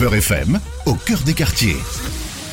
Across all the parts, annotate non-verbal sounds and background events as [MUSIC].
Beurre FM, au cœur des quartiers.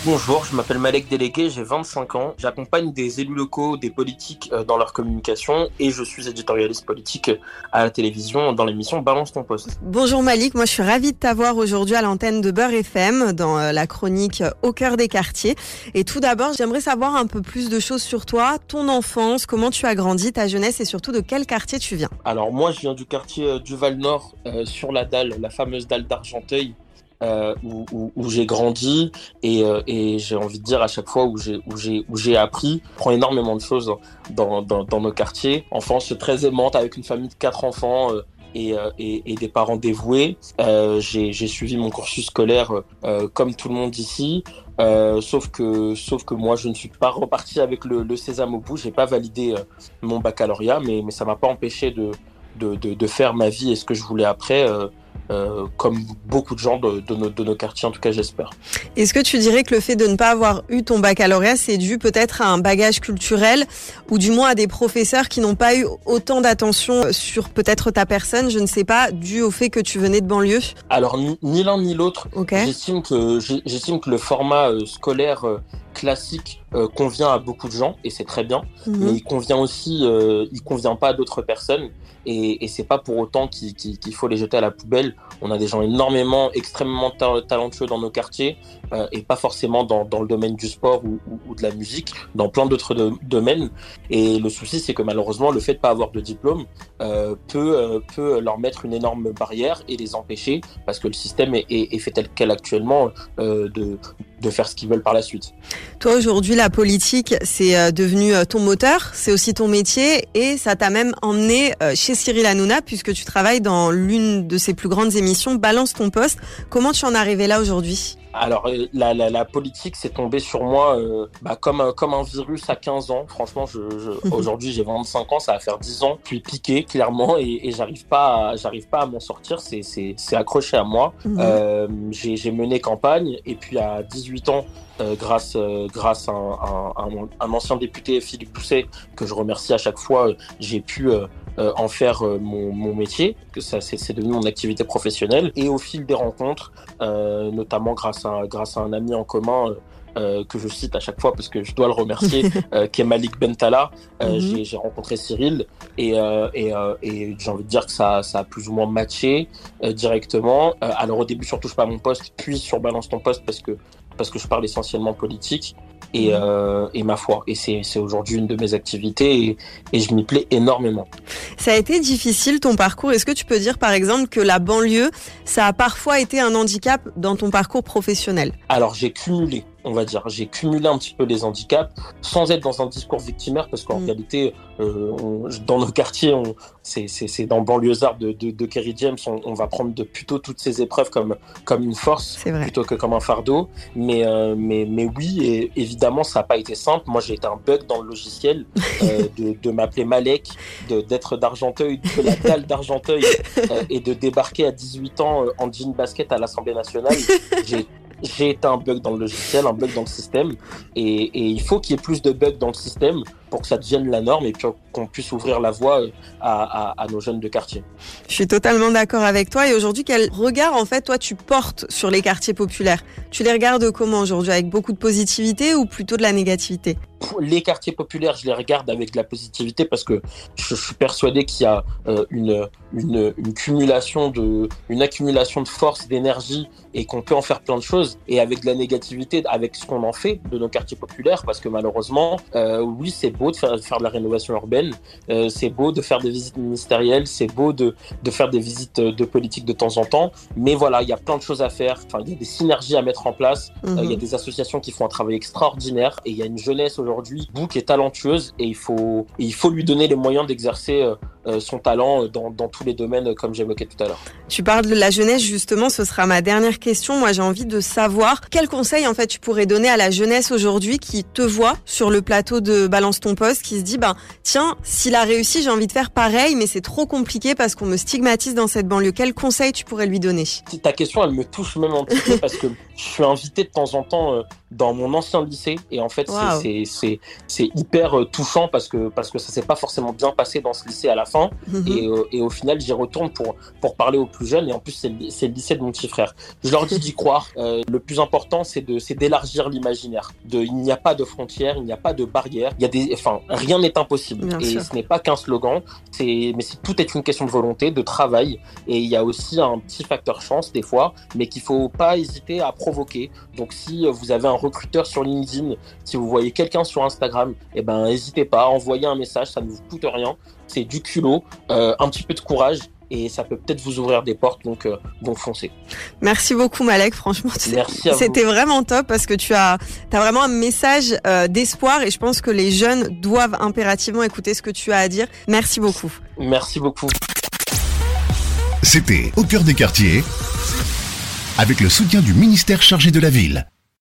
Bonjour, je m'appelle Malek Délégué, j'ai 25 ans. J'accompagne des élus locaux, des politiques euh, dans leur communication et je suis éditorialiste politique à la télévision dans l'émission Balance ton poste. Bonjour Malik, moi je suis ravie de t'avoir aujourd'hui à l'antenne de Beurre FM dans euh, la chronique Au cœur des quartiers. Et tout d'abord, j'aimerais savoir un peu plus de choses sur toi, ton enfance, comment tu as grandi, ta jeunesse et surtout de quel quartier tu viens. Alors moi je viens du quartier euh, du Val Nord sur la dalle, la fameuse dalle d'Argenteuil. Euh, où, où, j'ai grandi et, euh, et j'ai envie de dire à chaque fois où j'ai où j'ai où j'ai appris, prend énormément de choses dans, dans, dans nos quartiers. Enfance très aimante avec une famille de quatre enfants. Euh, et, et, et, des parents dévoués. j'ai suivi mon cursus scolaire comme tout le monde ici, sauf que sauf que moi je ne suis pas reparti avec le, le sésame au bout. J'ai pas validé mon baccalauréat, mais mais ça m'a pas empêché de, de, de de, faire ma vie et ce que je voulais après. Euh, comme beaucoup de gens de, de, nos, de, nos, quartiers, en tout cas j'espère. Est-ce que tu dirais que le fait de ne pas avoir eu ton baccalauréat, c'est dû peut-être à un bagage culturel ou du moins à des professeurs qui n'ont pas eu autant d'attention sur peut-être ta personne, je ne sais pas, dû au fait que tu venais de banlieue? Alors ni, l'un ni l'autre. Okay. J'estime que, j'estime que le format euh, scolaire euh, classique euh, convient à beaucoup de gens et c'est très bien, -hmm. mais il convient aussi, euh, il convient pas à d'autres personnes et, et c'est pas pour autant qu'il qu qu faut les jeter à la poubelle. On a des gens énormément, extrêmement ta talentueux dans nos quartiers euh, et pas forcément dans, dans, le domaine du sport ou, ou, ou de la musique, dans plein d'autres de, domaines. Et le souci, c'est que malheureusement, le fait de pas avoir de diplôme euh, peut, peut leur mettre une énorme barrière et les empêcher parce que le système est, est, est fait tel quel actuellement de, de faire ce qu'ils veulent par la suite. Toi aujourd'hui la politique c'est euh, devenu euh, ton moteur, c'est aussi ton métier et ça t'a même emmené euh, chez Cyril Hanouna puisque tu travailles dans l'une de ses plus grandes émissions Balance ton poste. Comment tu en es arrivé là aujourd'hui? Alors la, la, la politique c'est tombé sur moi euh, bah, comme, comme un virus à 15 ans. Franchement, je, je, [LAUGHS] aujourd'hui j'ai 25 ans, ça va faire 10 ans. Puis piqué clairement et, et j'arrive pas, j'arrive pas à m'en sortir. C'est, c'est, c'est accroché à moi. Mmh. Euh, j'ai, j'ai mené campagne et puis à 18 ans, euh, grâce, euh, grâce à un, un, un, un, ancien député Philippe Pousset que je remercie à chaque fois, j'ai pu euh, en faire mon, mon, métier, que ça c'est devenu mon activité professionnelle. Et au fil des rencontres, notamment grâce à, grâce à un ami en commun. Euh, que je cite à chaque fois parce que je dois le remercier, [LAUGHS] euh, qui est Malik Bentala. Euh, mm -hmm. J'ai rencontré Cyril et, et, et j'ai envie de dire que ça, ça a plus ou moins matché directement. alors au début sur Touche pas mon poste, puis sur Balance ton poste parce que parce que je parle essentiellement politique et, mmh. euh, et ma foi. Et c'est aujourd'hui une de mes activités et, et je m'y plais énormément. Ça a été difficile ton parcours. Est-ce que tu peux dire par exemple que la banlieue, ça a parfois été un handicap dans ton parcours professionnel? Alors j'ai cumulé on va dire. J'ai cumulé un petit peu les handicaps sans être dans un discours victimaire parce qu'en mmh. réalité, euh, on, dans nos quartiers, c'est dans banlieusard de, de, de Kerry James, on, on, va prendre de, plutôt toutes ces épreuves comme, comme une force plutôt que comme un fardeau. Mais, euh, mais, mais oui, et évidemment, ça n'a pas été simple. Moi, j'ai été un bug dans le logiciel [LAUGHS] euh, de, de m'appeler Malek, d'être d'Argenteuil, de la dalle d'Argenteuil [LAUGHS] euh, et de débarquer à 18 ans euh, en jean basket à l'Assemblée nationale. J'ai j'ai été un bug dans le logiciel, un bug dans le système, et, et il faut qu'il y ait plus de bugs dans le système pour que ça devienne la norme et puis qu'on puisse ouvrir la voie euh, à, à, à, nos jeunes de quartier. Je suis totalement d'accord avec toi. Et aujourd'hui, quel regard en fait toi tu portes sur les quartiers populaires? Tu les regardes comment aujourd'hui? Avec beaucoup de positivité ou plutôt de la négativité? Les quartiers populaires, je les regarde avec de la positivité parce que je, suis persuadé qu'il y a euh, une, une, une, cumulation de, une accumulation de force, d'énergie et qu'on peut en faire plein de choses. Et avec de la négativité, avec ce qu'on en fait de nos quartiers populaires, parce que malheureusement, euh, oui, c'est beau de faire, de faire de la rénovation urbaine, euh, c'est beau de faire des visites ministérielles, c'est beau de, de faire des visites de politique de temps en temps, mais voilà, il y a plein de choses à faire. Enfin, il y a des synergies à mettre en place. -hmm. il y a des associations qui font un travail extraordinaire et il y a une jeunesse aujourd'hui, Bou, qui est talentueuse et il faut, et il faut lui donner les moyens d'exercer euh, son talent dans, dans, tous les domaines, comme j'évoquais tout à l'heure. Tu parles de la jeunesse, justement, ce sera ma dernière question. Moi, j'ai envie de savoir quel conseil, en fait, tu pourrais donner à la jeunesse aujourd'hui qui te voit sur le plateau de Balance ton poste, qui se dit, ben, tiens, s'il a réussi, j'ai envie de faire pareil, mais c'est trop compliqué parce qu'on me stigmatise dans cette banlieue. Quel conseil tu pourrais lui donner? Ta question, elle me touche même un petit peu parce que je suis invité de temps en temps euh, dans mon ancien lycée et en fait, wow. c'est hyper euh, touchant parce que, parce que ça s'est pas forcément bien passé dans ce lycée à la fin. Mm -hmm. et, euh, et, au final, j'y retourne pour, pour parler aux plus jeunes et en plus c'est le, lycée de mon petit frère. Je leur dis d'y croire. Euh, le plus important c'est de c'est d'élargir l'imaginaire. De il n'y a pas de frontières, il n'y a pas de barrières. Il y a des enfin rien n'est impossible et ce n'est pas qu'un slogan. C'est mais c'est tout est une question de volonté, de travail et il y a aussi un petit facteur chance des fois, mais qu'il faut pas hésiter à provoquer. Donc si vous avez un recruteur sur LinkedIn, si vous voyez quelqu'un sur Instagram, eh ben n'hésitez pas, envoyez un message, ça ne vous coûte rien. C'est du culot, euh, un petit peu de courage et ça peut peut-être vous ouvrir des portes, donc, euh, donc foncez. Merci beaucoup Malek, franchement, [LAUGHS] c'était vraiment top parce que tu as, as vraiment un message euh, d'espoir et je pense que les jeunes doivent impérativement écouter ce que tu as à dire. Merci beaucoup. Merci beaucoup. C'était Au cœur des quartiers avec le soutien du ministère chargé de la ville.